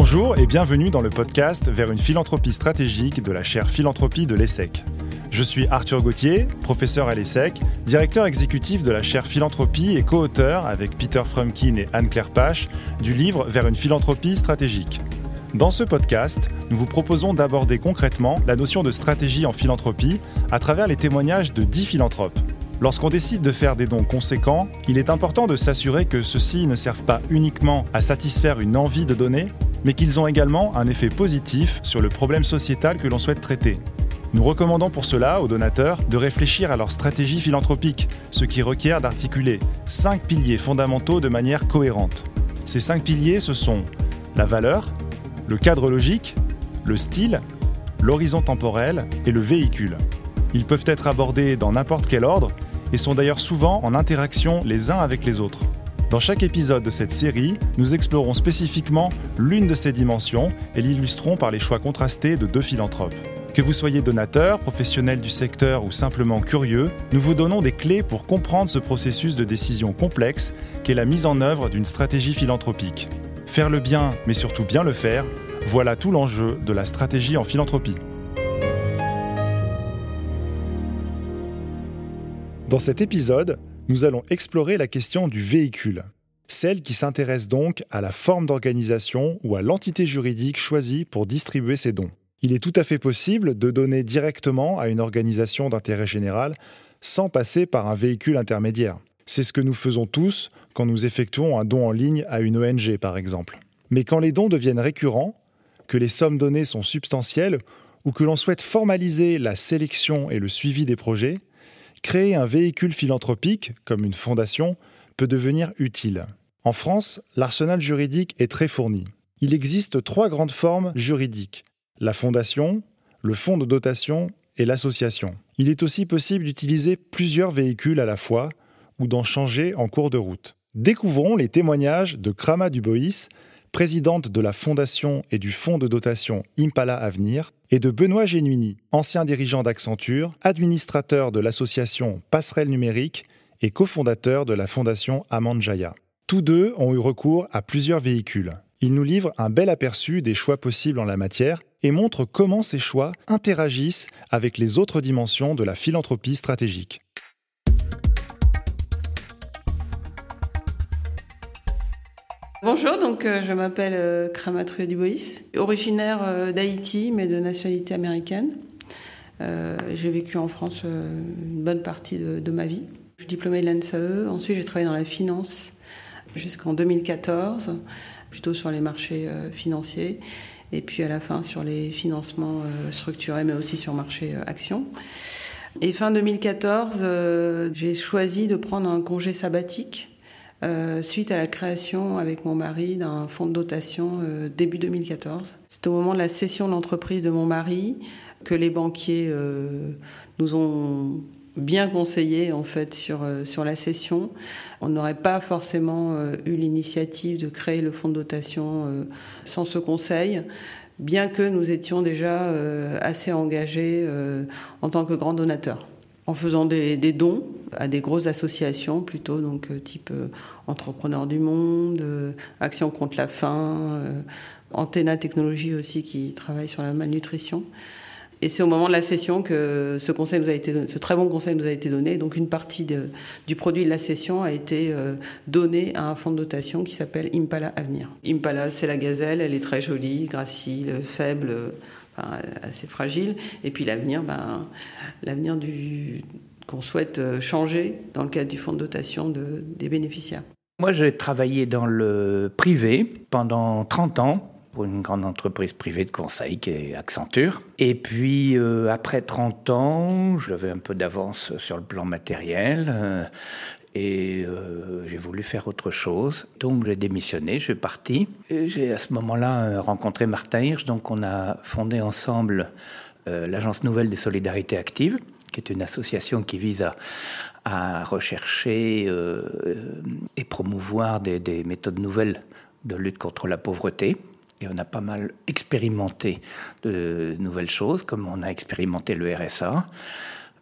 Bonjour et bienvenue dans le podcast Vers une philanthropie stratégique de la chaire philanthropie de l'ESSEC. Je suis Arthur Gauthier, professeur à l'ESSEC, directeur exécutif de la chaire philanthropie et co-auteur avec Peter Frumkin et Anne-Claire Pache du livre Vers une philanthropie stratégique. Dans ce podcast, nous vous proposons d'aborder concrètement la notion de stratégie en philanthropie à travers les témoignages de 10 philanthropes. Lorsqu'on décide de faire des dons conséquents, il est important de s'assurer que ceux-ci ne servent pas uniquement à satisfaire une envie de donner, mais qu'ils ont également un effet positif sur le problème sociétal que l'on souhaite traiter. Nous recommandons pour cela aux donateurs de réfléchir à leur stratégie philanthropique, ce qui requiert d'articuler cinq piliers fondamentaux de manière cohérente. Ces cinq piliers, ce sont la valeur, le cadre logique, le style, l'horizon temporel et le véhicule. Ils peuvent être abordés dans n'importe quel ordre et sont d'ailleurs souvent en interaction les uns avec les autres. Dans chaque épisode de cette série, nous explorons spécifiquement l'une de ces dimensions et l'illustrons par les choix contrastés de deux philanthropes. Que vous soyez donateur, professionnel du secteur ou simplement curieux, nous vous donnons des clés pour comprendre ce processus de décision complexe qu'est la mise en œuvre d'une stratégie philanthropique. Faire le bien, mais surtout bien le faire, voilà tout l'enjeu de la stratégie en philanthropie. Dans cet épisode, nous allons explorer la question du véhicule, celle qui s'intéresse donc à la forme d'organisation ou à l'entité juridique choisie pour distribuer ces dons. Il est tout à fait possible de donner directement à une organisation d'intérêt général sans passer par un véhicule intermédiaire. C'est ce que nous faisons tous quand nous effectuons un don en ligne à une ONG, par exemple. Mais quand les dons deviennent récurrents, que les sommes données sont substantielles, ou que l'on souhaite formaliser la sélection et le suivi des projets, créer un véhicule philanthropique, comme une fondation, peut devenir utile. En France, l'arsenal juridique est très fourni. Il existe trois grandes formes juridiques la fondation, le fonds de dotation et l'association. Il est aussi possible d'utiliser plusieurs véhicules à la fois, ou d'en changer en cours de route. Découvrons les témoignages de Krama Dubois, présidente de la fondation et du fonds de dotation Impala Avenir, et de Benoît Genuini, ancien dirigeant d'Accenture, administrateur de l'association Passerelle Numérique et cofondateur de la fondation Amanjaya. Tous deux ont eu recours à plusieurs véhicules. Ils nous livrent un bel aperçu des choix possibles en la matière et montrent comment ces choix interagissent avec les autres dimensions de la philanthropie stratégique. Bonjour, donc euh, je m'appelle euh, Dubois, originaire euh, d'Haïti mais de nationalité américaine. j'ai vécu en France une bonne partie de, ma vie. Je suis diplômée de l'ANSAE, ensuite j'ai travaillé dans la finance jusqu'en 2014, plutôt sur les marchés financiers, et puis à la fin sur les financements structurés mais aussi sur marché actions. Et fin 2014, j'ai choisi de prendre un congé sabbatique euh, suite à la création avec mon mari d'un fonds de dotation euh, début 2014. C'est au moment de la cession de l'entreprise de mon mari que les banquiers euh, nous ont bien conseillé en fait sur, sur la cession. On n'aurait pas forcément eu l'initiative de créer le fonds de dotation sans ce conseil bien que nous étions déjà assez engagés en tant que grand donateur en faisant des, dons à des grosses associations plutôt, donc euh, type euh, Entrepreneurs du Monde, euh, Action contre la faim, Antenna Technologie aussi qui travaille sur la malnutrition. Et c'est au moment de la session que ce conseil nous a été, ce très bon conseil nous a été donné. Donc une partie du produit de la session a été donnée à un fonds de dotation qui s'appelle Impala Avenir. Impala, c'est la gazelle, elle est très jolie, gracile, faible assez fragile. Et puis l'avenir, ben, l'avenir du qu'on souhaite euh, changer dans le cadre du fonds de dotation de, des bénéficiaires. Moi, j'ai travaillé dans le privé pendant 30 ans pour une grande entreprise privée de conseil qui est Accenture. Et puis, euh, après 30 ans, j'avais un peu d'avance sur le plan matériel. Euh, et euh, j'ai voulu faire autre chose. Donc j'ai démissionné, je suis parti. J'ai à ce moment-là euh, rencontré Martin Hirsch, donc on a fondé ensemble euh, l'Agence Nouvelle des Solidarités Actives, qui est une association qui vise à, rechercher et promouvoir des, méthodes nouvelles de lutte contre la pauvreté. Et on a pas mal expérimenté de nouvelles choses, comme on a expérimenté le RSA.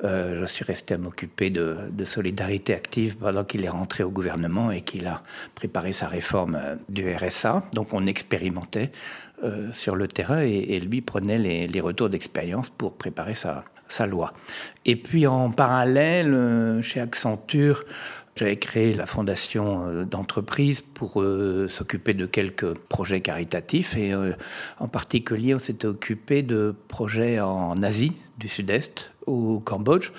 Euh, je suis resté à m'occuper de, solidarité active pendant qu'il est rentré au gouvernement et qu'il a préparé sa réforme euh, du RSA. Donc on expérimentait euh, sur le terrain et, lui prenait les, retours d'expérience pour préparer sa, sa, loi. Et puis en parallèle, chez Accenture, j'avais créé la fondation d'entreprise pour s'occuper de quelques projets caritatifs et en particulier on s'était occupé de projets en Asie du Sud-Est, au Cambodge.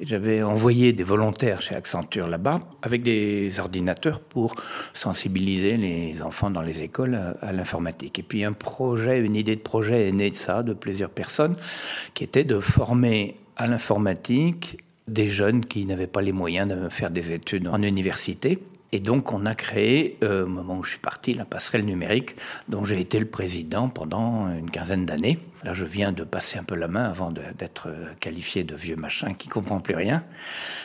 J'avais envoyé des volontaires chez Accenture là-bas avec des ordinateurs pour sensibiliser les enfants dans les écoles à, l'informatique. Et puis un projet, une idée de projet est née de ça, de plusieurs personnes, qui était de former à l'informatique des jeunes qui n'avaient pas les moyens de faire des études en université et donc, on a créé, euh, au moment où je suis parti, la passerelle numérique, dont j'ai été le président pendant une quinzaine d'années. Là, je viens de passer un peu la main avant d'être qualifié de vieux machin qui comprend plus rien.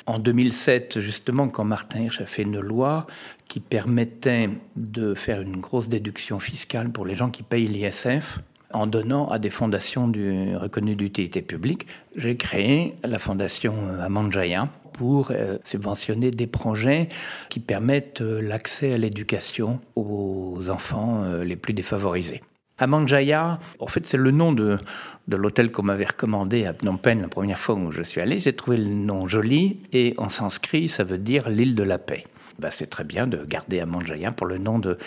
En 2007, justement, quand Martin Hirsch a fait une loi qui permettait de faire une grosse déduction fiscale pour les gens qui payent l'ISF, en donnant à des fondations reconnues d'utilité publique, j'ai créé la fondation Amanjaya, pour euh, subventionner des projets qui permettent euh, l'accès à l'éducation aux enfants euh, les plus défavorisés. Amanjaya, en fait, c'est le nom de, de l'hôtel qu'on m'avait recommandé à Phnom Penh la première fois où je suis allé. J'ai trouvé le nom joli et en sanskrit, ça veut dire l'île de la paix. Bah, c'est très bien de garder Amanjaya pour le nom de,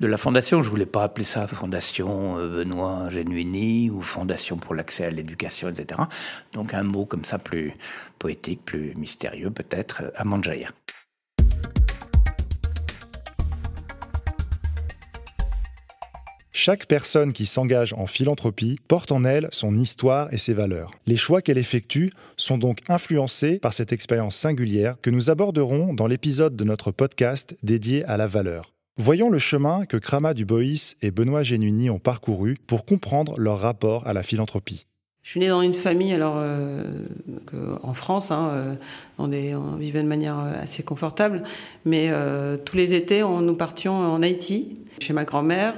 de la fondation. Je voulais pas appeler ça Fondation euh, Benoît Genuini ou Fondation pour l'accès à l'éducation, etc. Donc un mot comme ça plus poétique, plus mystérieux peut-être, Amanjaya. Chaque personne qui s'engage en philanthropie porte en elle son histoire et ses valeurs. Les choix qu'elle effectue sont donc influencés par cette expérience singulière que nous aborderons dans l'épisode de notre podcast dédié à la valeur. Voyons le chemin que Krama Dubois et Benoît Génuny ont parcouru pour comprendre leur rapport à la philanthropie. Je suis née dans une famille, alors euh, en France, hein, euh, on, vivait de manière assez confortable, mais euh, tous les étés, nous partions en Haïti, chez ma grand-mère,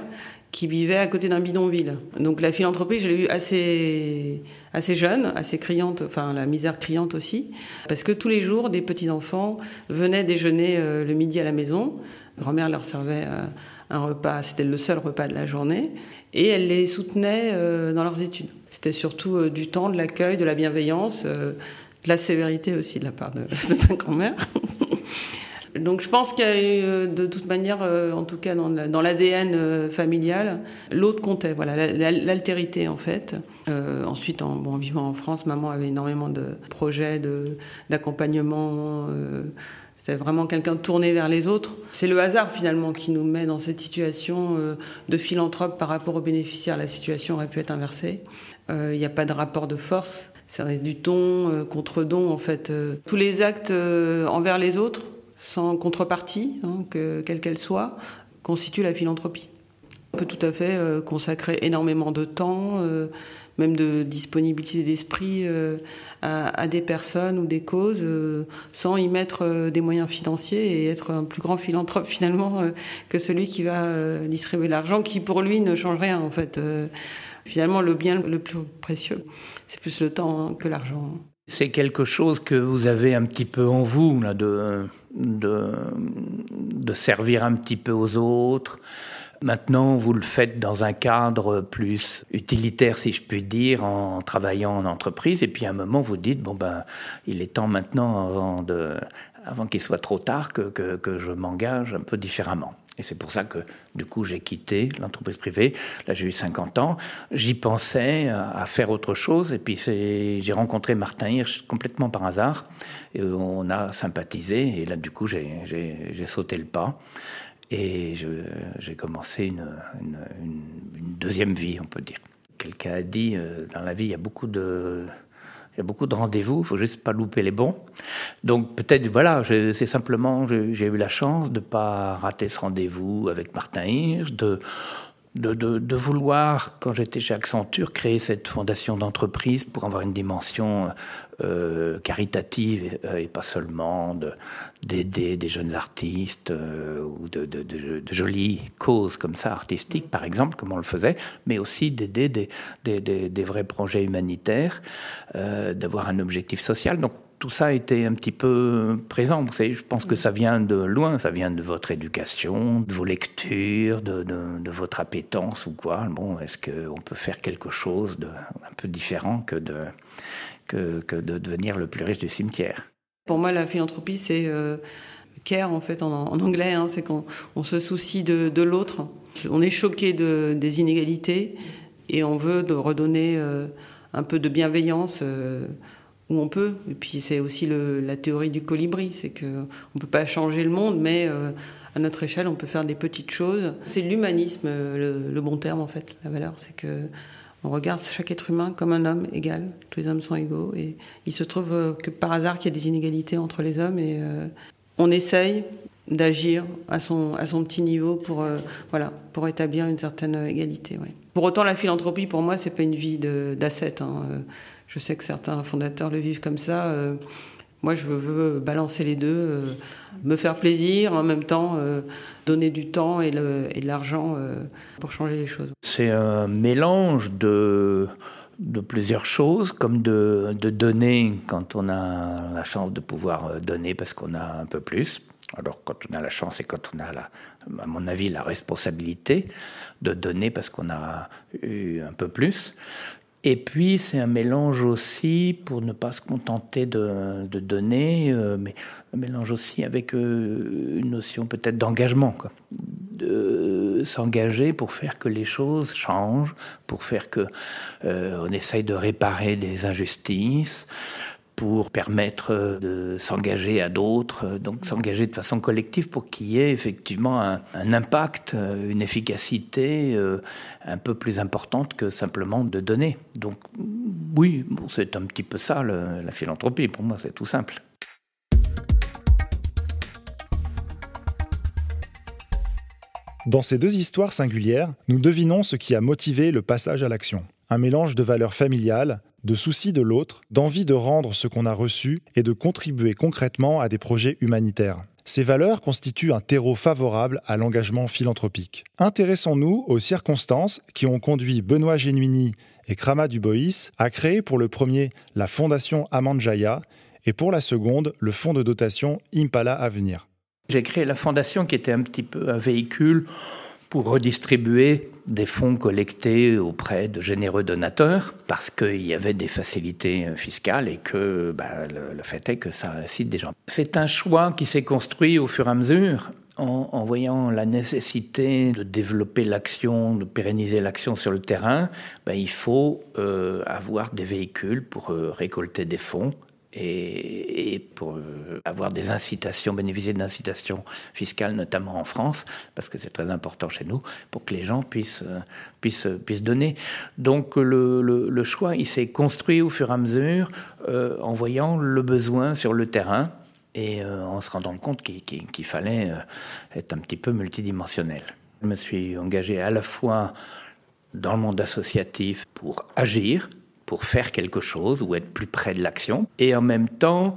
qui vivait à côté d'un bidonville. Donc la philanthropie, je l'ai eu assez, assez jeune, assez criante, enfin la misère criante aussi, parce que tous les jours, des petits-enfants venaient déjeuner euh, le midi à la maison. Grand-mère leur servait euh, un repas, c'était le seul repas de la journée, et elle les soutenait euh, dans leurs études. C'était surtout du temps, de l'accueil, de la bienveillance, de la sévérité aussi de la part de, de ma grand-mère. Donc je pense qu'il y a euh, de toute manière, euh, en tout cas dans l'ADN euh, familial, l'autre comptait, voilà, l'altérité en fait. ensuite, en, vivant en France, maman avait énormément de projets d'accompagnement. c'était vraiment quelqu'un tourné vers les autres. C'est le hasard finalement qui nous met dans cette situation de philanthrope par rapport aux bénéficiaires. La situation aurait pu être inversée. Il n'y a pas de rapport de force. C'est du don contre don en fait. tous les actes envers les autres sans contrepartie, hein, quelle qu'elle soit, constitue la philanthropie. On peut tout à fait euh, consacrer énormément de temps, euh, même de disponibilité d'esprit euh, à, des personnes ou des causes, sans y mettre des moyens financiers et être un plus grand philanthrope finalement que celui qui va distribuer l'argent, qui pour lui ne change rien en fait. finalement, le bien le plus précieux, c'est plus le temps que l'argent. C'est quelque chose que vous avez un petit peu en vous, là, de, de, servir un petit peu aux autres. Maintenant, vous le faites dans un cadre plus utilitaire, si je puis dire, en travaillant en entreprise. Et puis à un moment, vous dites bon ben, il est temps maintenant, avant de, avant qu'il soit trop tard, que, que je m'engage un peu différemment. Et c'est pour ça que, du coup, j'ai quitté l'entreprise privée. Là, j'ai eu 50 ans. J'y pensais à faire autre chose. Et puis, j'ai rencontré Martin Hirsch complètement par hasard. Et on a sympathisé. Et là, du coup, j'ai sauté le pas. Et j'ai commencé une, deuxième vie, on peut dire. Quelqu'un a dit, euh, dans la vie, il y a beaucoup de il y a beaucoup de rendez-vous, il faut juste pas louper les bons. Donc peut-être, voilà, c'est simplement, j'ai eu la chance de pas rater ce rendez-vous avec Martin Hirsch, de de, vouloir, quand j'étais chez Accenture, créer cette fondation d'entreprise pour avoir une dimension euh, caritative euh, et pas seulement d'aider des jeunes artistes euh, ou de, jolies causes comme ça, artistiques par exemple, comme on le faisait, mais aussi d'aider des, des, des, vrais projets humanitaires, d'avoir un objectif social. Donc tout ça été un petit peu présent. Je pense que ça vient de loin, ça vient de votre éducation, de vos lectures, de, votre appétence ou quoi. Bon, est-ce qu'on peut faire quelque chose de un peu différent que de, devenir le plus riche du cimetière? Pour moi, la philanthropie, c'est euh, care en fait en, anglais, hein. c'est qu'on on se soucie de, l'autre. On est choqué de, des inégalités et on veut redonner euh, un peu de bienveillance. Euh, où on peut. Et puis c'est aussi la théorie du colibri, c'est que on peut pas changer le monde, mais euh, à notre échelle, on peut faire des petites choses. C'est l'humanisme, le, le, bon terme en fait, la valeur, c'est que on regarde chaque être humain comme un homme égal. Tous les hommes sont égaux et il se trouve euh, que par hasard qu'il y a des inégalités entre les hommes et euh, on essaye d'agir à son, petit niveau pour, voilà, pour établir une certaine égalité. Pour autant, la philanthropie, pour moi, c'est pas une vie d'ascète. Hein. Je sais que certains fondateurs le vivent comme ça. Euh, moi, je veux balancer les deux, euh, me faire plaisir, en même temps euh, donner du temps et, de l'argent pour changer les choses. C'est un mélange de, de plusieurs choses, comme de, de, donner quand on a la chance de pouvoir donner parce qu'on a un peu plus. Alors quand on a la chance et quand on a, la, à mon avis, la responsabilité de donner parce qu'on a eu un peu plus. Et puis c'est un mélange aussi, pour ne pas se contenter de, donner, euh, mais un mélange aussi avec euh, une notion peut-être d'engagement, de s'engager pour faire que les choses changent, pour faire que euh, on essaye de réparer des injustices, pour permettre euh, de s'engager à d'autres, euh, donc s'engager de façon collective pour qu'il y ait effectivement un, impact, euh, une efficacité un peu plus importante que simplement de donner. Donc oui, c'est un petit peu ça la philanthropie, pour moi c'est tout simple. Dans ces deux histoires singulières, nous devinons ce qui a motivé le passage à l'action. Un mélange de valeurs familiales, de soucis de l'autre, d'envie de rendre ce qu'on a reçu et de contribuer concrètement à des projets humanitaires. Ces valeurs constituent un terreau favorable à l'engagement philanthropique. Intéressons-nous aux circonstances qui ont conduit Benoît Genuini et Krama Dubois à créer pour le premier la Fondation Amanjaya et pour la seconde le fonds de dotation Impala Avenir. J'ai créé la fondation qui était un petit peu un véhicule pour redistribuer des fonds collectés auprès de généreux donateurs parce qu'il y avait des facilités fiscales et que bah, le, fait est que ça incite des gens. C'est un choix qui s'est construit au fur et à mesure en, voyant la nécessité de développer l'action, de pérenniser l'action sur le terrain, bah, il faut euh, avoir des véhicules pour euh, récolter des fonds et, pour euh, avoir des incitations, bénéficier d'incitations fiscales, notamment en France, parce que c'est très important chez nous, pour que les gens puissent, euh, puissent, puissent donner. Donc le, le, choix, il s'est construit au fur et à mesure euh, en voyant le besoin sur le terrain et en se rendant compte qu'il fallait être un petit peu multidimensionnel. Je me suis engagé à la fois dans le monde associatif pour agir, pour faire quelque chose ou être plus près de l'action. Et en même temps,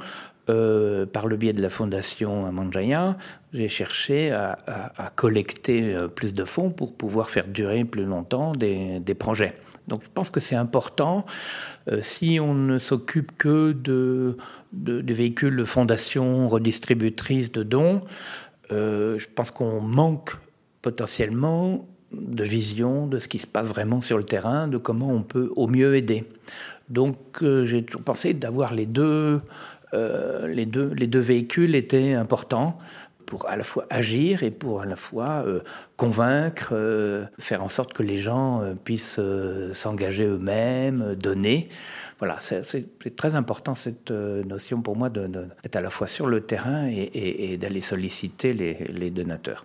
euh, par le biais de la fondation Amanjaya, j'ai cherché à, collecter euh, plus de fonds pour pouvoir faire durer plus longtemps des, projets. Donc je pense que c'est important. Euh, si on ne s'occupe que de, de, véhicules de fondation redistributrices de dons, je pense qu'on manque potentiellement de vision de ce qui se passe vraiment sur le terrain, de comment on peut au mieux aider. Donc euh, j'ai toujours pensé d'avoir les deux, euh, les, deux, les deux véhicules étaient importants pour à la fois agir et pour à la fois euh, convaincre, faire en sorte que les gens puissent s'engager eux-mêmes, donner. Voilà, c'est très important cette notion pour moi d'être à la fois sur le terrain et, d'aller solliciter les donateurs.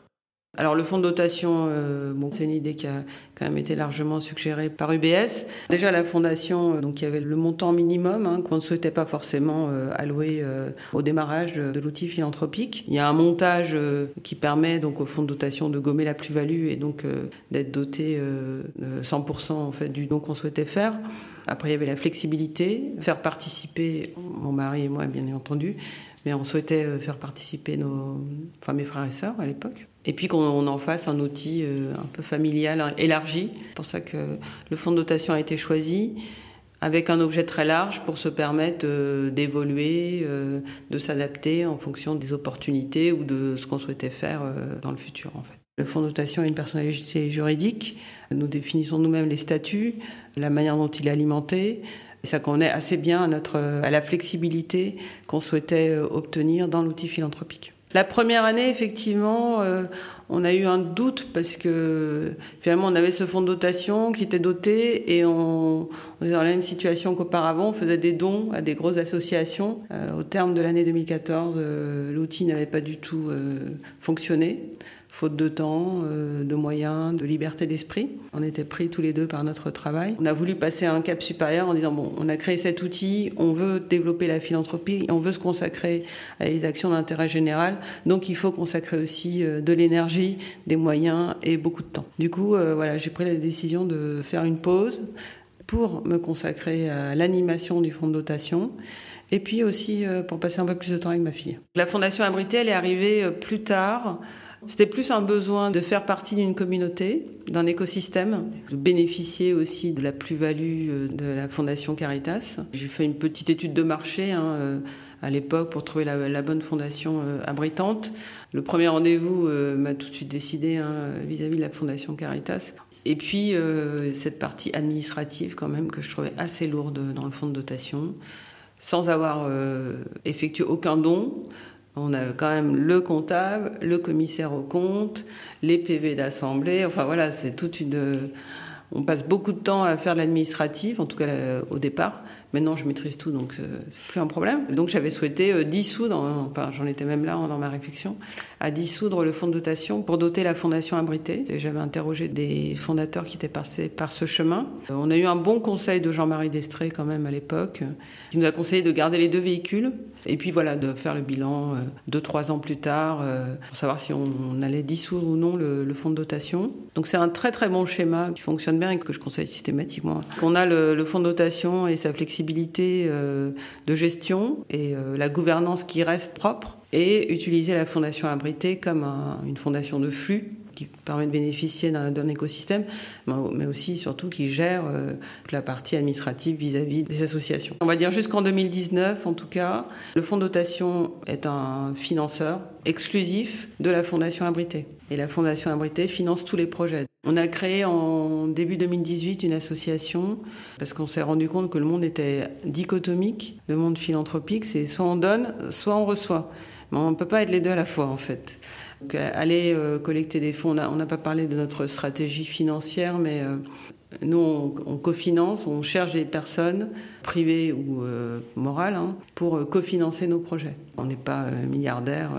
Alors le fonds de dotation, euh, bon, c'est une idée qui a quand même été largement suggérée par UBS. Déjà la fondation, euh, donc il y avait le montant minimum hein, qu'on ne souhaitait pas forcément euh, allouer au démarrage de, l'outil philanthropique. Il y a un montage qui permet donc au fonds de dotation de gommer la plus-value et donc d'être doté 100% en fait du don qu'on souhaitait faire. Après, il y avait la flexibilité, faire participer mon mari et moi, bien entendu, mais on souhaitait faire participer nos, enfin mes frères et sœurs à l'époque et puis qu'on en fasse un outil euh, un peu familial, élargi. C'est pour ça que le fonds de dotation a été choisi avec un objet très large pour se permettre euh, d'évoluer, euh, de s'adapter en fonction des opportunités ou de ce qu'on souhaitait faire dans le futur en fait. Le fonds de dotation a une personnalité juridique. Nous définissons nous-mêmes les statuts, la manière dont il est alimenté. Ça connaît assez bien à, notre, à la flexibilité qu'on souhaitait obtenir dans l'outil philanthropique. La première année, effectivement, euh, on a eu un doute parce que finalement, on avait ce fonds de dotation qui était doté et on, on était dans la même situation qu'auparavant. On faisait des dons à des grosses associations. Euh, au terme de l'année 2014, euh, l'outil n'avait pas du tout fonctionné faute de temps, euh, de moyens, de liberté d'esprit. On était pris tous les deux par notre travail. On a voulu passer un cap supérieur en disant bon, on a créé cet outil, on veut développer la philanthropie, on veut se consacrer à des actions d'intérêt général, donc il faut consacrer aussi euh, de l'énergie, des moyens et beaucoup de temps. Du coup, euh, voilà, j'ai pris la décision de faire une pause pour me consacrer à l'animation du fonds de dotation et puis aussi pour passer un peu plus de temps avec ma fille. La fondation Abrité, elle est arrivée plus tard. C'était plus un besoin de faire partie d'une communauté, d'un écosystème, de bénéficier aussi de la plus-value euh, de la Fondation Caritas. J'ai fait une petite étude de marché hein, euh, à l'époque pour trouver la, bonne fondation euh, abritante. Le premier rendez-vous m'a tout de suite décidé hein, vis-à-vis de la Fondation Caritas. Et puis cette partie administrative quand même que je trouvais assez lourde dans le fonds de dotation, sans avoir effectué aucun don. On a quand même le comptable, le commissaire au compte, les PV d'assemblée. Enfin voilà, c'est toute une. On passe beaucoup de temps à faire l'administratif, en tout cas au départ. Maintenant, je maîtrise tout, donc euh, c'est plus un problème. Donc, j'avais souhaité euh, dissoudre, enfin, j'en étais même là dans ma réflexion, à dissoudre le fonds de dotation pour doter la fondation abritée. J'avais interrogé des fondateurs qui étaient passés par ce chemin. Euh, on a eu un bon conseil de Jean-Marie Destré quand même à l'époque, qui nous a conseillé de garder les deux véhicules et puis voilà, de faire le bilan deux, trois ans plus tard pour savoir si on, allait dissoudre ou non le, fonds de dotation. Donc, c'est un très très bon schéma qui fonctionne bien et que je conseille systématiquement. On a le, le fonds de dotation et sa flexibilité euh, de gestion et euh, la gouvernance qui reste propre et utiliser la fondation abritée comme une fondation de flux qui permet de bénéficier d'un écosystème, mais aussi surtout qui gère euh, la partie administrative vis-à-vis des associations. On va dire jusqu'en 2019, en tout cas, le fonds de dotation est un financeur exclusif de la Fondation Abrité. Et la Fondation Abrité finance tous les projets. On a créé en début 2018 une association parce qu'on s'est rendu compte que le monde était dichotomique. Le monde philanthropique, c'est soit on donne, soit on reçoit. Mais on ne peut pas être les deux à la fois, en fait. Donc, euh, aller euh, collecter des fonds, on n'a pas parlé de notre stratégie financière, mais euh, nous, on, cofinance, on cherche des personnes privées ou morales hein, pour cofinancer nos projets. On n'est pas milliardaire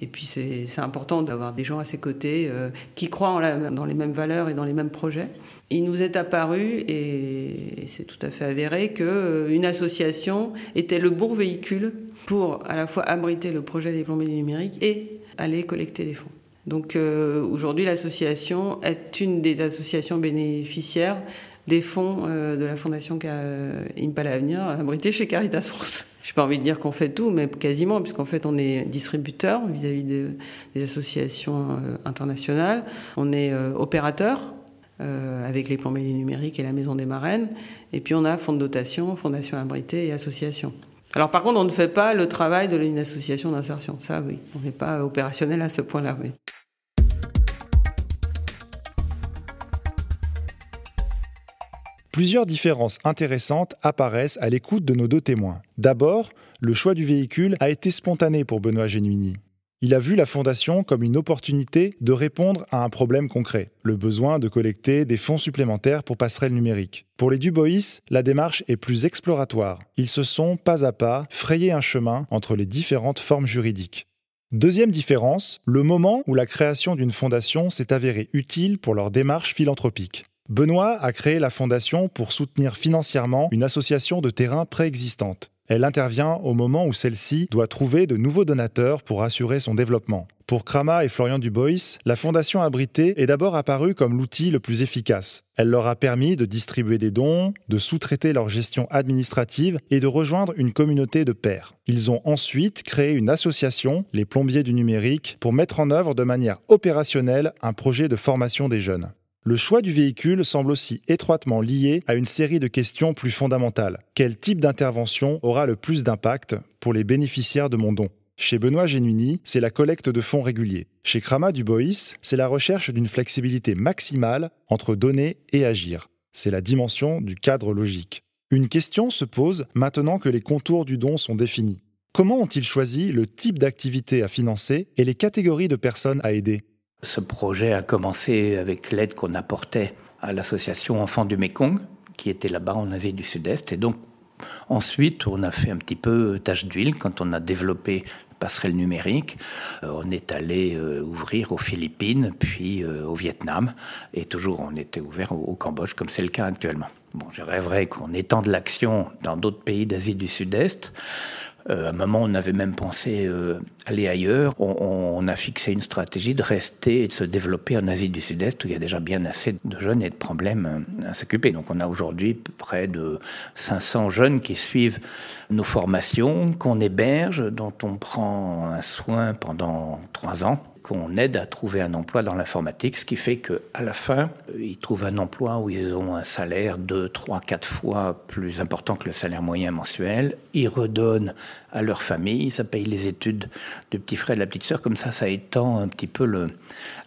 et puis c'est important d'avoir des gens à ses côtés qui croient dans les mêmes valeurs et dans les mêmes projets. Il nous est apparu, et c'est tout à fait avéré, qu'une association était le bon véhicule pour à la fois abriter le projet des plombiers numériques et aller collecter les fonds. Donc euh, aujourd'hui, l'association est une des associations bénéficiaires des fonds euh, de la fondation Impal Avenir abrité chez Caritas France. Je n'ai pas envie de dire qu'on fait tout, mais quasiment, puisqu'en fait, on est distributeur vis-à-vis des associations euh, internationales. On est opérateur avec les plombiers numériques et la Maison des Marraines. Et puis, on a fonds de dotation, fondation abrité et association. Alors par contre, on ne fait pas le travail de une association d'insertion. Ça, oui, on n'est pas opérationnel à ce point-là. Plusieurs différences intéressantes apparaissent à l'écoute de nos deux témoins. D'abord, le choix du véhicule a été spontané pour Benoît Genuini. Il a vu la Fondation comme une opportunité de répondre à un problème concret, le besoin de collecter des fonds supplémentaires pour passerelle numérique. Pour les Dubois, la démarche est plus exploratoire. Ils se sont, pas à pas, frayé un chemin entre les différentes formes juridiques. Deuxième différence, le moment où la création d'une fondation s'est avérée utile pour leur démarche philanthropique. Benoît a créé la fondation pour soutenir financièrement une association de terrain préexistante. Elle intervient au moment où celle-ci doit trouver de nouveaux donateurs pour assurer son développement. Pour Krama et Florian Dubois, la fondation abritée est d'abord apparue comme l'outil le plus efficace. Elle leur a permis de distribuer des dons, de sous-traiter leur gestion administrative et de rejoindre une communauté de pairs. Ils ont ensuite créé une association, les plombiers du numérique, pour mettre en œuvre de manière opérationnelle un projet de formation des jeunes. Le choix du véhicule semble aussi étroitement lié à une série de questions plus fondamentales. Quel type d'intervention aura le plus d'impact pour les bénéficiaires de mon don? Chez Benoît Genuini, c'est la collecte de fonds réguliers. Chez Krama Dubois, c'est la recherche d'une flexibilité maximale entre donner et agir. C'est la dimension du cadre logique. Une question se pose maintenant que les contours du don sont définis. Comment ont-ils choisi le type d'activité à financer et les catégories de personnes à aider? Ce projet a commencé avec l'aide qu'on apportait à l'association Enfants du Mékong, qui était là-bas en Asie du Sud-Est. Et donc, ensuite, on a fait un petit peu tâche d'huile quand on a développé passerelle numérique. Euh, on est allé euh, ouvrir aux Philippines, puis euh, au Vietnam, et toujours on était ouvert au, Cambodge, comme c'est le cas actuellement. Bon, je rêverais qu'on étende l'action dans d'autres pays d'Asie du Sud-Est. Euh, à un moment, on avait même pensé euh, aller ailleurs. On, a fixé une stratégie de rester et de se développer en Asie du Sud-Est, où il y a déjà bien assez de jeunes et de problèmes euh, à s'occuper. Donc, on a aujourd'hui près de 500 jeunes qui suivent nos formations, qu'on héberge, dont on prend un soin pendant trois ans qu'on aide à trouver un emploi dans l'informatique, ce qui fait qu'à la fin, ils trouvent un emploi où ils ont un salaire de 3 quatre fois plus important que le salaire moyen mensuel. Ils redonnent à leur famille, ça paye les études du petit frère et de la petite sœur, comme ça, ça étend un petit peu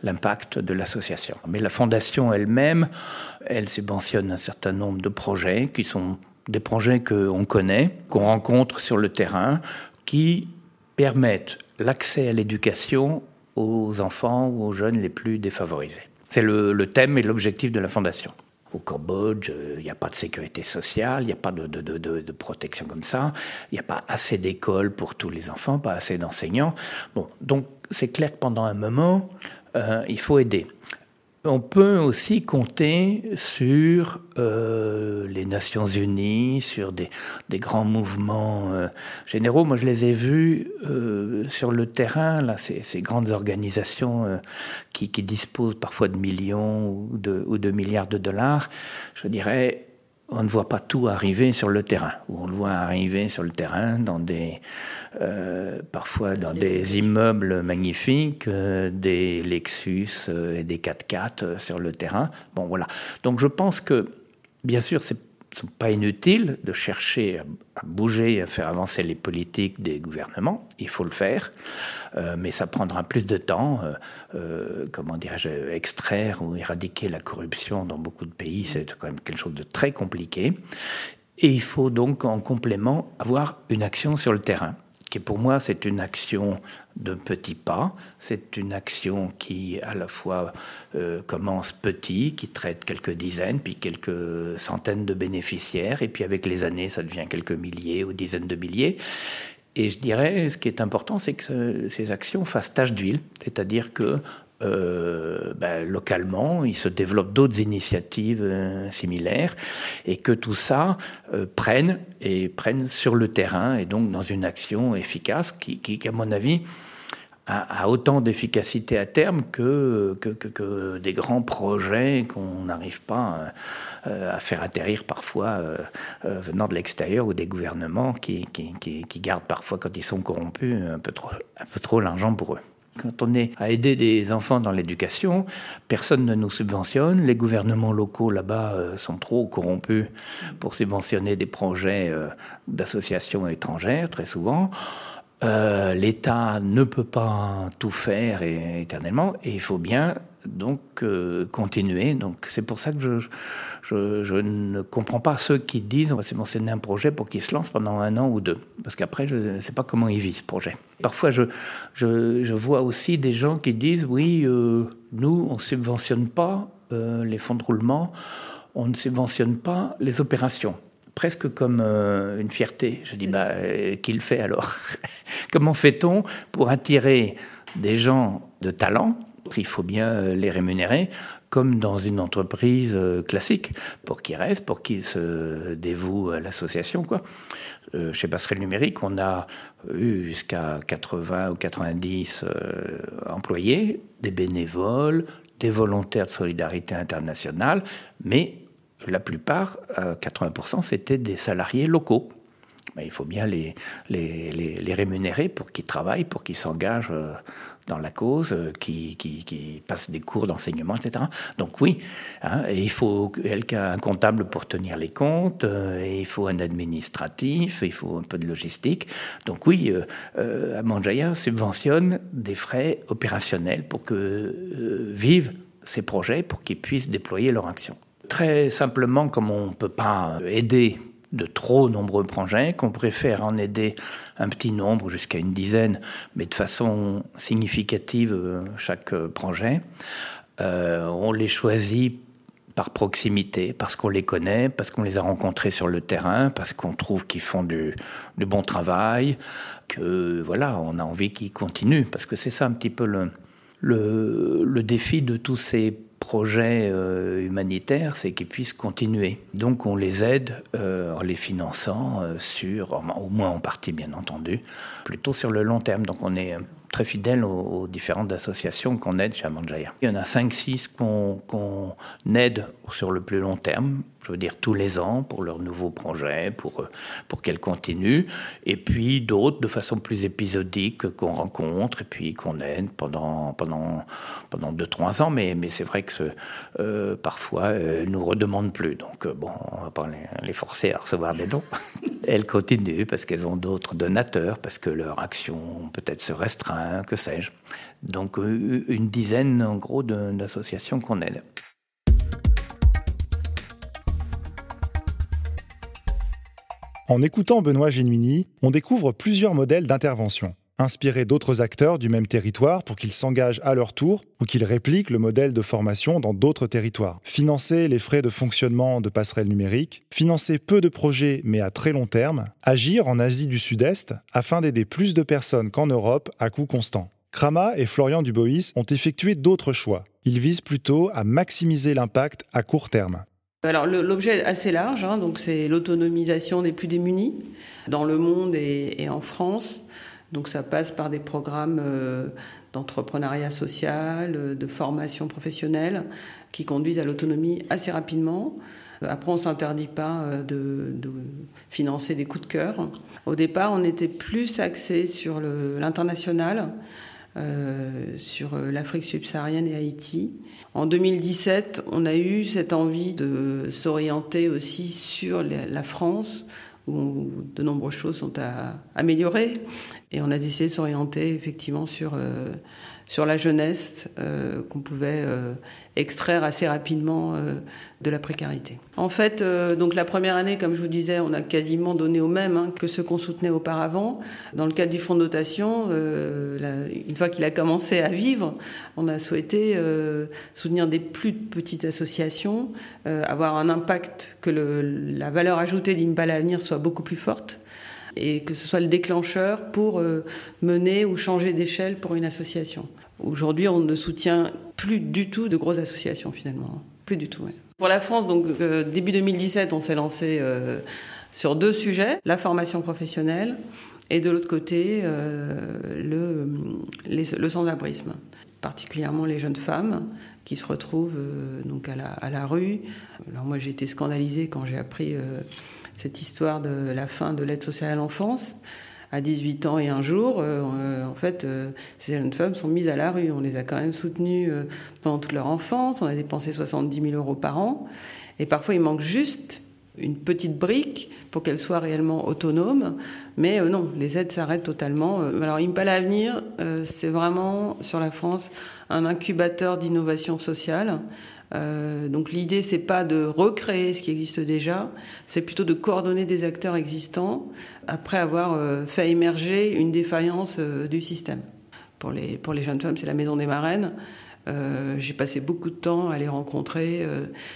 l'impact de l'association. Mais la fondation elle-même, elle subventionne un certain nombre de projets qui sont des projets qu'on connaît, qu'on rencontre sur le terrain, qui permettent l'accès à l'éducation aux enfants ou aux jeunes les plus défavorisés. C'est le, thème et l'objectif de la Fondation. Au Cambodge, euh, il n'y a pas de sécurité sociale, il n'y a pas de, protection comme ça, il n'y a pas assez d'écoles pour tous les enfants, pas assez d'enseignants. Bon, donc c'est clair que pendant un moment, euh, il faut aider. On peut aussi compter sur euh, les Nations Unies, sur des, grands mouvements euh, généraux. Moi, je les ai vus euh, sur le terrain, là, ces, grandes organisations qui, disposent parfois de millions ou de, ou de milliards de dollars. Je dirais, on ne voit pas tout arriver sur le terrain. On le voit arriver sur le terrain dans des, euh, parfois dans des immeubles magnifiques, euh, des Lexus euh, et des 4x4 sur le terrain. Bon, voilà. Donc je pense que, bien sûr, c'est n'est pas inutile de chercher à bouger, à faire avancer les politiques des gouvernements. Il faut le faire, euh, mais ça prendra plus de temps. Euh, euh, comment dirais-je, extraire ou éradiquer la corruption dans beaucoup de pays, c'est quand même quelque chose de très compliqué. Et il faut donc en complément avoir une action sur le terrain qui pour moi c'est une action de petits pas, c'est une action qui à la fois euh, commence petit, qui traite quelques dizaines, puis quelques centaines de bénéficiaires, et puis avec les années ça devient quelques milliers ou dizaines de milliers. Et je dirais, ce qui est important, c'est que ces actions fassent tache d'huile, c'est-à-dire que euh, ben, localement, il se développe d'autres initiatives euh, similaires et que tout ça euh, prenne et prenne sur le terrain et donc dans une action efficace qui, à mon avis, a, autant d'efficacité à terme que, des grands projets qu'on n'arrive pas à faire atterrir parfois venant de l'extérieur ou des gouvernements qui, gardent parfois, quand ils sont corrompus, un peu trop, un peu trop l'argent pour eux. Quand on est à aider des enfants dans l'éducation, personne ne nous subventionne. Les gouvernements locaux là-bas euh, sont trop corrompus pour subventionner des projets euh, d'associations étrangères, très souvent. Euh, L'État ne peut pas tout faire éternellement et il faut bien donc euh, continuer. Donc c'est pour ça que je, je, je, ne comprends pas ceux qui disent on va subventionner un projet pour qu'il se lance pendant un an ou deux, parce qu'après je ne sais pas comment ils vivent ce projet. Parfois je, je, vois aussi des gens qui disent oui, euh, nous on subventionne pas euh, les fonds de roulement, on ne subventionne pas les opérations. presque comme une fierté. Je dis, bah, qui le fait alors Comment fait-on pour attirer des gens de talent il faut bien les rémunérer comme dans une entreprise classique, pour qu'ils restent, pour qu'ils se dévouent à l'association. Quoi. chez Passerelle Numérique, on a eu jusqu'à 80 ou 90 employés, des bénévoles, des volontaires de solidarité internationale, mais la plupart, 80%, c'était des salariés locaux. Il faut bien les, les, les, rémunérer pour qu'ils travaillent, pour qu'ils s'engagent euh, dans la cause, euh, qui, qui, passent des cours d'enseignement, etc. Donc oui, hein, il faut un comptable pour tenir les comptes, euh, il faut un administratif, il faut un peu de logistique. Donc oui, euh, subventionne des frais opérationnels pour que vivent ces projets, pour qu'ils puissent déployer leur action. Très simplement, comme on ne peut pas aider de trop nombreux projets, qu'on préfère en aider un petit nombre, jusqu'à une dizaine, mais de façon significative euh, chaque euh, projet. Euh, on les choisit par proximité, parce qu'on les connaît, parce qu'on les a rencontrés sur le terrain, parce qu'on trouve qu'ils font du, bon travail, que voilà, on a envie qu'ils continuent, parce que c'est ça un petit peu le, le, le défi de tous ces projet euh, humanitaire, c'est qu'ils puissent continuer. Donc on les aide euh, en les finançant euh, sur, au moins en partie bien entendu, plutôt sur le long terme. Donc on est très fidèle aux, différentes associations qu'on aide chez Amanjaya. Il y en a 5-6 qu'on aide sur le plus long terme, je veux dire tous les ans pour leurs nouveaux projets, pour, euh, pour qu'elles continuent, et puis d'autres de façon plus épisodique qu'on rencontre et puis qu'on aide pendant, pendant, pendant 2-3 ans, mais, mais c'est vrai que euh, parfois elles nous redemandent plus, donc euh, bon, on va pas les, les forcer à recevoir des dons. elles continuent parce qu'elles ont d'autres donateurs, parce que leur action peut-être se restreint, que sais-je. Donc une dizaine en gros d'associations qu'on aide. En écoutant Benoît Genuini, on découvre plusieurs modèles d'intervention, inspirés d'autres acteurs du même territoire pour qu'ils s'engagent à leur tour ou qu'ils répliquent le modèle de formation dans d'autres territoires. Financer les frais de fonctionnement de passerelles numériques, financer peu de projets mais à très long terme, agir en Asie du Sud-Est afin d'aider plus de personnes qu'en Europe à coût constant. Krama et Florian Dubois ont effectué d'autres choix. Ils visent plutôt à maximiser l'impact à court terme. Alors l'objet est assez large, hein, donc c'est l'autonomisation des plus démunis dans le monde et, en France. Donc ça passe par des programmes euh, d'entrepreneuriat social, euh, de formation professionnelle qui conduisent à l'autonomie assez rapidement. Après, on ne s'interdit pas euh, de, financer des coups de cœur. Au départ, on était plus axé sur l'international, sur l'Afrique subsaharienne et Haïti. En 2017, on a eu cette envie de s'orienter aussi sur la France, où de nombreuses choses sont à améliorer. Et on a décidé de s'orienter effectivement sur, euh, sur la jeunesse euh, qu'on pouvait euh, extraire assez rapidement de la précarité. En fait, euh, donc la première année, comme je vous disais, on a quasiment donné au même hein, que ce qu'on soutenait auparavant. Dans le cadre du fonds de dotation, euh, une fois qu'il a commencé à vivre, on a souhaité euh, soutenir des plus petites associations, avoir un impact que le, la valeur ajoutée d'Impal Avenir soit beaucoup plus forte et que ce soit le déclencheur pour mener ou changer d'échelle pour une association. Aujourd'hui, on ne soutient plus du tout de grosses associations finalement. Plus du tout. Pour la France, donc euh, début 2017, on s'est lancé euh, sur deux sujets la formation professionnelle et de l'autre côté euh, le, le sans-abrisme, particulièrement les jeunes femmes qui se retrouvent donc à la, à la, rue. Alors moi j'ai été scandalisée quand j'ai appris cette histoire de la fin de l'aide sociale à l'enfance à 18 ans et un jour, euh, euh, en fait, euh, ces jeunes femmes sont mises à la rue. On les a quand même soutenues pendant toute leur enfance. On a dépensé 70 000 euros par an. Et parfois, il manque juste une petite brique pour qu'elles soient réellement autonomes. Mais non, les aides s'arrêtent totalement. alors, Impala Avenir, c'est vraiment, sur la France, un incubateur d'innovation sociale. Euh, donc l'idée, c'est pas de recréer ce qui existe déjà, c'est plutôt de coordonner des acteurs existants après avoir euh, fait émerger une défaillance euh, du système. Pour les, les jeunes femmes, c'est la Maison des Marraines. J'ai passé beaucoup de temps à aller rencontrer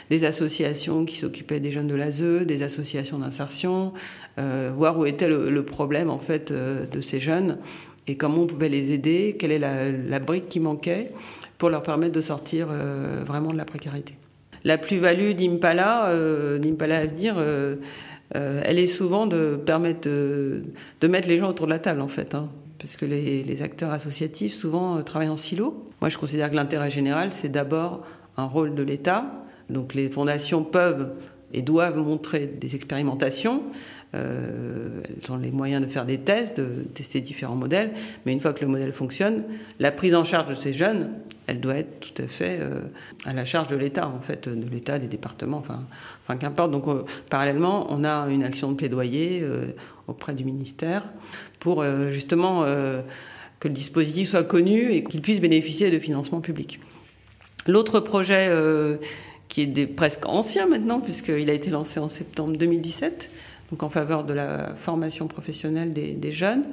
des associations qui s'occupaient des jeunes de l'ASE, des associations d'insertion, voir où était le, problème en fait de ces jeunes et comment on pouvait les aider, quelle est la, brique qui manquait pour leur permettre de sortir vraiment de la précarité. La plus-value d'Impala, d'Impala Avenir, elle est souvent de permettre de, mettre les gens autour de la table en fait. Hein parce que les, acteurs associatifs souvent euh, travaillent en silo. Moi, je considère que l'intérêt général, c'est d'abord un rôle de l'État. Donc les fondations peuvent et doivent montrer des expérimentations. Euh, elles ont les moyens de faire des tests, de tester différents modèles. Mais une fois que le modèle fonctionne, la prise en charge de ces jeunes, elle doit être tout à fait euh, à la charge de l'État, en fait, de l'État, des départements, enfin, qu'importe. Donc, parallèlement, on a une action de plaidoyer auprès du ministère pour euh, justement euh, que le dispositif soit connu et qu'il puisse bénéficier de financement public. L'autre projet euh, qui est presque ancien maintenant, puisqu'il a été lancé en septembre 2017, donc en faveur de la formation professionnelle des, jeunes.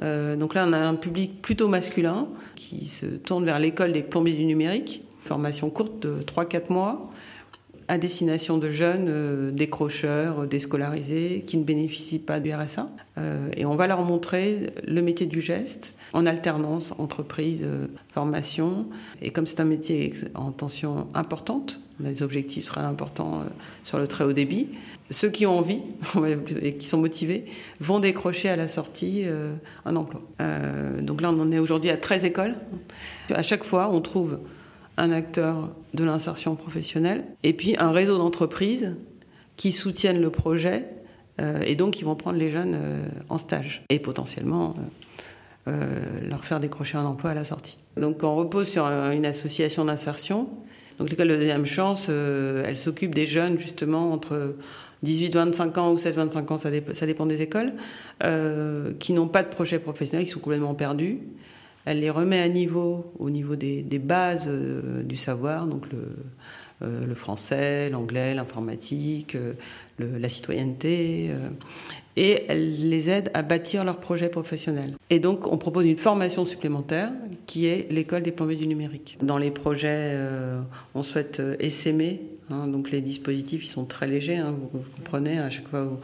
donc là, on a un public plutôt masculin qui se tourne vers l'école des plombiers du numérique, formation courte de 3-4 mois, à destination de jeunes euh, décrocheurs, déscolarisés, qui ne bénéficient pas du RSA. Euh, et on va leur montrer le métier du geste en alternance entreprise, euh, formation. Et comme c'est un métier en tension importante, on a des objectifs très importants sur le très haut débit, ceux qui ont envie et qui sont motivés vont décrocher à la sortie un emploi. donc là, on en est aujourd'hui à 13 écoles. À chaque fois, on trouve un acteur de l'insertion professionnelle et puis un réseau d'entreprises qui soutiennent le projet euh, et donc qui vont prendre les jeunes euh, en stage et potentiellement euh, leur faire décrocher un emploi à la sortie. Donc on repose sur une association d'insertion. Donc l'école de deuxième chance, elle s'occupe des jeunes justement entre 18-25 ans ou 16-25 ans, ça, dépend des écoles, qui n'ont pas de projet professionnel, qui sont complètement perdus. Elle les remet à niveau, au niveau des, bases euh, du savoir, donc le, euh, français, l'anglais, l'informatique, euh, la citoyenneté, et elle les aide à bâtir leur projet professionnel. Et donc, on propose une formation supplémentaire qui est l'école des plombiers du numérique. Dans les projets, on souhaite essaimer, hein, donc les dispositifs, ils sont très légers, hein, vous comprenez, à chaque fois,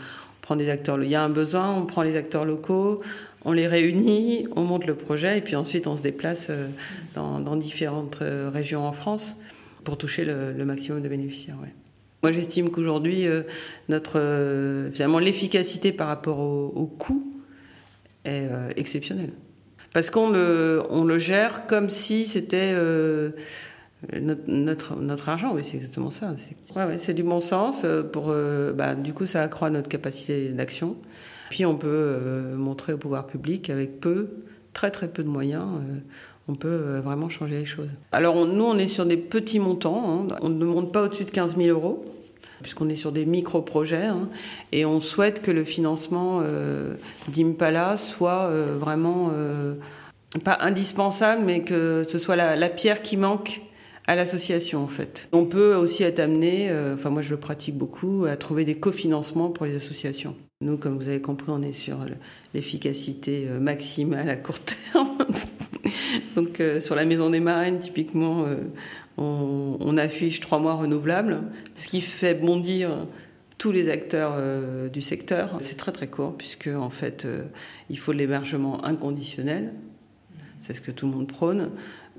prend des acteurs, il y a un besoin, on prend les acteurs locaux, on les réunit, on monte le projet et puis ensuite on se déplace euh, dans, différentes euh, régions en France pour toucher le, maximum de bénéficiaires. Moi j'estime qu'aujourd'hui, euh, notre finalement l'efficacité par rapport au, coût est exceptionnelle. Parce qu'on le, on le gère comme si c'était notre, notre, argent, oui, c'est exactement ça. C'est ouais, du bon sens. Pour, bah, du coup, ça accroît notre capacité d'action. Puis on peut euh, montrer au pouvoir public avec peu, très très peu de moyens, euh, on peut euh, vraiment changer les choses. Alors nous, on est sur des petits montants, hein. on ne monte pas au-dessus de 15 000 euros puisqu'on est sur des micro-projets, hein. et on souhaite que le financement d'Impala soit vraiment pas indispensable, mais que ce soit la, pierre qui manque à l'association en fait. On peut aussi être amené, enfin moi je le pratique beaucoup, à trouver des cofinancements pour les associations. Nous, comme vous avez compris, on est sur l'efficacité euh, maximale à court terme. Donc, euh, sur la Maison des Marraines, typiquement, euh, on, affiche trois mois renouvelables, ce qui fait bondir tous les acteurs du secteur. C'est très très court, puisque en fait, il faut l'hébergement inconditionnel. C'est ce que tout le monde prône.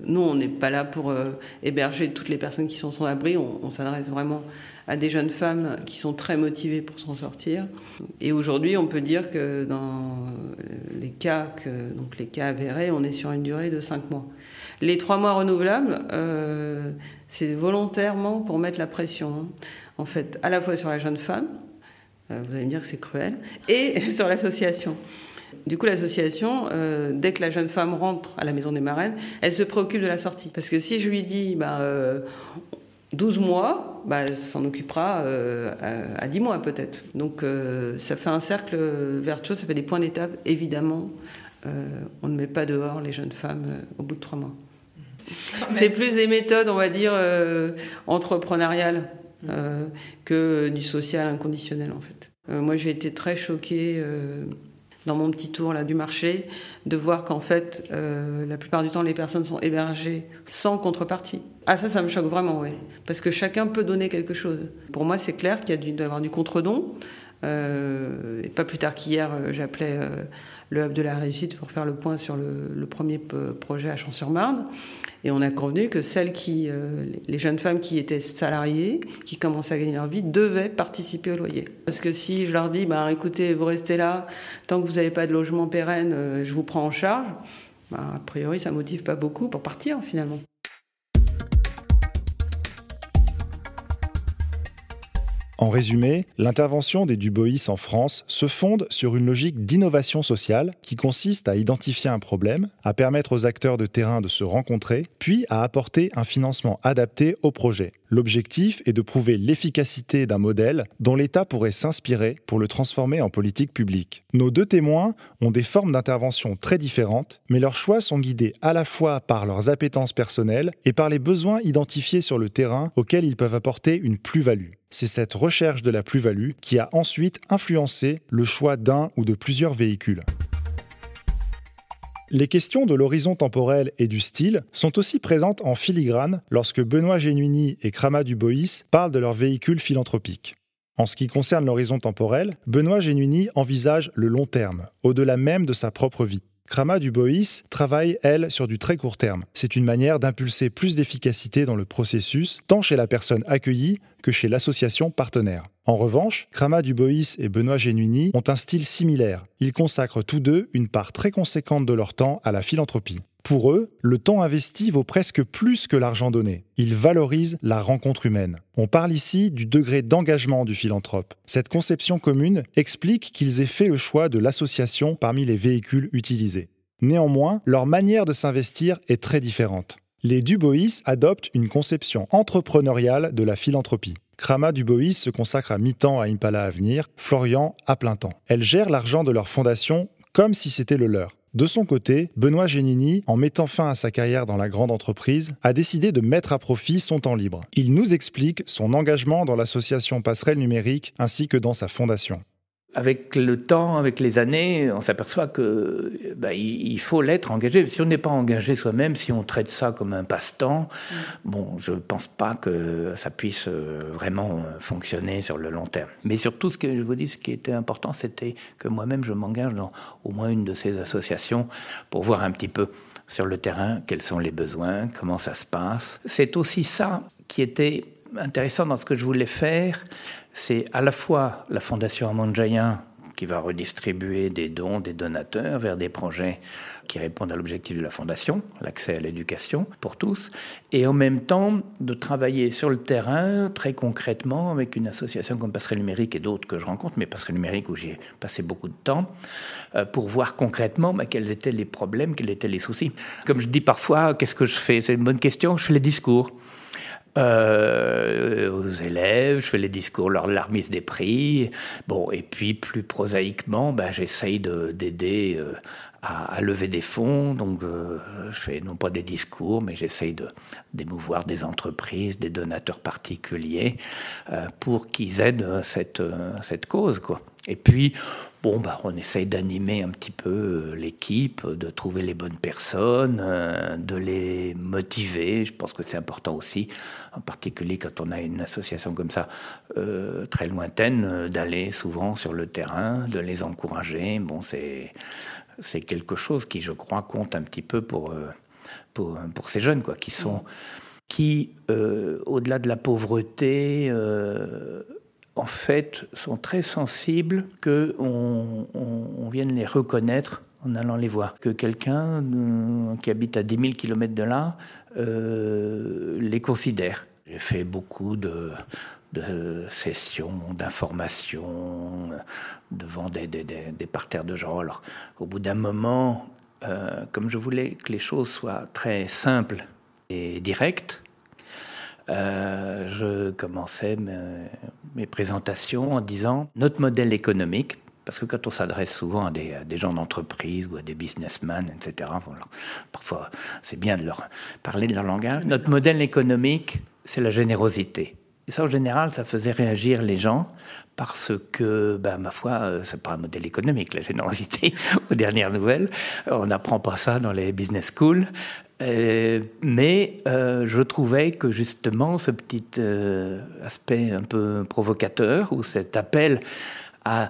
Nous, on n'est pas là pour héberger toutes les personnes qui sont sans abri. on s'adresse vraiment à des jeunes femmes qui sont très motivées pour s'en sortir. Et aujourd'hui, on peut dire que dans les cas, que, donc les cas avérés, on est sur une durée de 5 mois. Les 3 mois renouvelables, euh, c'est volontairement pour mettre la pression, hein. en fait, à la fois sur la jeune femme, euh, vous allez me dire que c'est cruel, et sur l'association. Du coup, l'association, euh, dès que la jeune femme rentre à la maison des marraines, elle se préoccupe de la sortie. Parce que si je lui dis, bah, 12 mois, bah, s'en occupera euh, à, 10 mois peut-être. Donc euh, ça fait un cercle vertueux, ça fait des points d'étape. Évidemment, euh, on ne met pas dehors les jeunes femmes au bout de 3 mois. C'est plus des méthodes, on va dire, entrepreneuriales que du social inconditionnel en fait. moi j'ai été très choquée dans mon petit tour là du marché, de voir qu'en fait, euh, la plupart du temps, les personnes sont hébergées sans contrepartie. Ah ça, ça me choque vraiment, oui. Parce que chacun peut donner quelque chose. Pour moi, c'est clair qu'il y a dû avoir du contre-don. Euh, et pas plus tard qu'hier, euh, j'appelais le Hub de la réussite pour faire le point sur le, premier projet à Champs-sur-Marne. Et on a convenu que celles qui, euh, les jeunes femmes qui étaient salariées, qui commençaient à gagner leur vie, devaient participer au loyer. Parce que si je leur dis, bah, écoutez, vous restez là, tant que vous n'avez pas de logement pérenne, euh, je vous prends en charge, bah, a priori, ça motive pas beaucoup pour partir finalement. En résumé, l'intervention des Dubois en France se fonde sur une logique d'innovation sociale qui consiste à identifier un problème, à permettre aux acteurs de terrain de se rencontrer, puis à apporter un financement adapté au projet. L'objectif est de prouver l'efficacité d'un modèle dont l'État pourrait s'inspirer pour le transformer en politique publique. Nos deux témoins ont des formes d'intervention très différentes, mais leurs choix sont guidés à la fois par leurs appétences personnelles et par les besoins identifiés sur le terrain auxquels ils peuvent apporter une plus-value. C'est cette recherche de la plus-value qui a ensuite influencé le choix d'un ou de plusieurs véhicules. Les questions de l'horizon temporel et du style sont aussi présentes en filigrane lorsque Benoît Genuini et Krama Dubois parlent de leur véhicule philanthropique. En ce qui concerne l'horizon temporel, Benoît Genuini envisage le long terme, au-delà même de sa propre vie. Krama Dubois travaille, elle, sur du très court terme. C'est une manière d'impulser plus d'efficacité dans le processus, tant chez la personne accueillie que chez l'association partenaire. En revanche, Krama Dubois et Benoît Genuini ont un style similaire. Ils consacrent tous deux une part très conséquente de leur temps à la philanthropie. Pour eux, le temps investi vaut presque plus que l'argent donné. Ils valorisent la rencontre humaine. On parle ici du degré d'engagement du philanthrope. Cette conception commune explique qu'ils aient fait le choix de l'association parmi les véhicules utilisés. Néanmoins, leur manière de s'investir est très différente. Les Dubois adoptent une conception entrepreneuriale de la philanthropie. Krama Dubois se consacre à mi-temps à Impala Avenir, Florian à plein temps. Elle gère l'argent de leur fondation comme si c'était le leur. De son côté, Benoît Génini, en mettant fin à sa carrière dans la grande entreprise, a décidé de mettre à profit son temps libre. Il nous explique son engagement dans l'association Passerelle Numérique ainsi que dans sa fondation. Avec le temps, avec les années, on s'aperçoit que bah, il faut l'être engagé. Si on n'est pas engagé soi-même, si on traite ça comme un passe-temps, mm. bon, je ne pense pas que ça puisse euh, vraiment fonctionner sur le long terme. Mais surtout, ce que je vous dis, ce qui était important, c'était que moi-même, je m'engage dans au moins une de ces associations pour voir un petit peu sur le terrain quels sont les besoins, comment ça se passe. C'est aussi ça qui était intéressant dans ce que je voulais faire, c'est à la fois la Fondation Amanjayan qui va redistribuer des dons des donateurs vers des projets qui répondent à l'objectif de la Fondation, l'accès à l'éducation pour tous, et en même temps de travailler sur le terrain très concrètement avec une association comme Passerelle Numérique et d'autres que je rencontre, mais Passerelle Numérique où j'ai passé beaucoup de temps, euh, pour voir concrètement bah, quels étaient les problèmes, quels étaient les soucis. Comme je dis parfois, qu'est-ce que je fais? C'est une bonne question, je fais les discours. Euh, aux élèves, je fais les discours lors de la remise des prix. Bon, et puis plus prosaïquement, ben, j'essaye d'aider euh, à, lever des fonds. Donc, euh, je fais non pas des discours, mais j'essaye d'émouvoir des entreprises, des donateurs particuliers, pour qu'ils aident cette, cette cause. Quoi. Et puis, bon, bah, on essaye d'animer un petit peu euh, l'équipe, de trouver les bonnes personnes, de les motiver. Je pense que c'est important aussi, en particulier quand on a une association comme ça, très lointaine, d'aller souvent sur le terrain, de les encourager. Bon, c'est quelque chose qui, je crois, compte un petit peu pour, euh, pour, ces jeunes, quoi, qui qui, euh, au-delà de la pauvreté, euh, en fait, sont très sensibles qu'on on, vienne les reconnaître en allant les voir. Que quelqu'un qui habite à 10 000 km de là les considère. J'ai fait beaucoup de, sessions, d'informations, devant des, parterres de gens. Alors, au bout d'un moment, euh, comme je voulais que les choses soient très simples et directes, euh, je commençais mes, présentations en disant notre modèle économique, parce que quand on s'adresse souvent à des, gens d'entreprise ou à des businessmen, etc., parfois c'est bien de leur parler de leur langage. Notre modèle économique, c'est la générosité. Et ça, en général, ça faisait réagir les gens parce que, ben, ma foi, euh, c'est pas un modèle économique, la générosité, aux dernières nouvelles. On n'apprend pas ça dans les business schools. Euh, mais euh, je trouvais que justement ce petit aspect un peu provocateur ou cet appel à,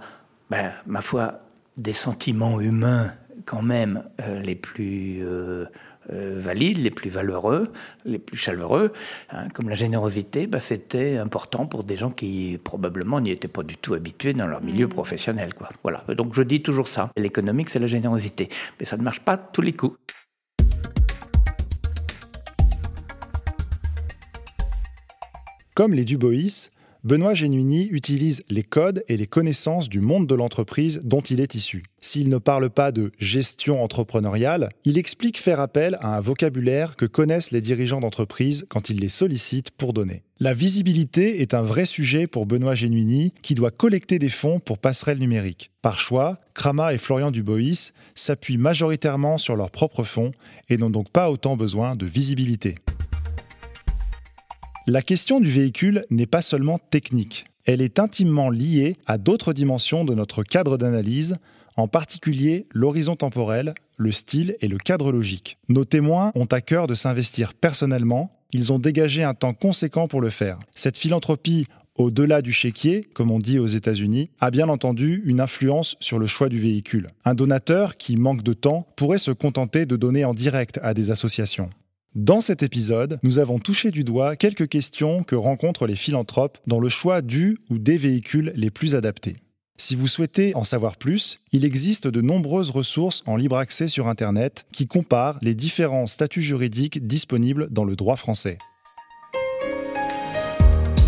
ben, ma foi, des sentiments humains quand même les plus euh, valides, les plus valeureux, les plus chaleureux, hein, comme la générosité, bah, c'était important pour des gens qui probablement n'y étaient pas du tout habitués dans leur milieu mmh. professionnel. Quoi. Voilà. Donc je dis toujours ça. L'économique, c'est la générosité. Mais ça ne marche pas tous les coups. Comme les Dubois, Benoît Genuini utilise les codes et les connaissances du monde de l'entreprise dont il est issu. S'il ne parle pas de gestion entrepreneuriale, il explique faire appel à un vocabulaire que connaissent les dirigeants d'entreprise quand ils les sollicitent pour donner. La visibilité est un vrai sujet pour Benoît Genuini qui doit collecter des fonds pour passerelle numérique. Par choix, Krama et Florian Dubois s'appuient majoritairement sur leurs propres fonds et n'ont donc pas autant besoin de visibilité. La question du véhicule n'est pas seulement technique, elle est intimement liée à d'autres dimensions de notre cadre d'analyse, en particulier l'horizon temporel, le style et le cadre logique. Nos témoins ont à cœur de s'investir personnellement, ils ont dégagé un temps conséquent pour le faire. Cette philanthropie au-delà du chéquier, comme on dit aux États-Unis, a bien entendu une influence sur le choix du véhicule. Un donateur qui manque de temps pourrait se contenter de donner en direct à des associations. Dans cet épisode, nous avons touché du doigt quelques questions que rencontrent les philanthropes dans le choix du ou des véhicules les plus adaptés. Si vous souhaitez en savoir plus, il existe de nombreuses ressources en libre accès sur Internet qui comparent les différents statuts juridiques disponibles dans le droit français.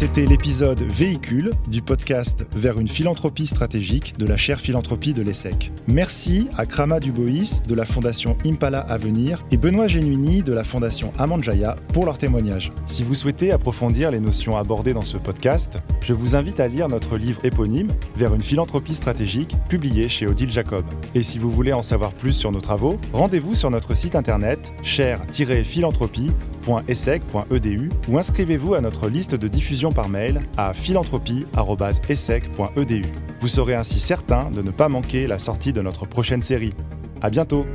C'était l'épisode Véhicule du podcast Vers une philanthropie stratégique de la chaire philanthropie de l'ESSEC. Merci à Krama Dubois de la fondation Impala Avenir et Benoît Genuini de la fondation Amanjaya pour leur témoignage. Si vous souhaitez approfondir les notions abordées dans ce podcast, je vous invite à lire notre livre éponyme Vers une philanthropie stratégique publié chez Odile Jacob. Et si vous voulez en savoir plus sur nos travaux, rendez-vous sur notre site internet chaire-philanthropie.essec.edu ou inscrivez-vous à notre liste de diffusion par mail à philanthropie.essec.edu. Vous serez ainsi certain de ne pas manquer la sortie de notre prochaine série. À bientôt!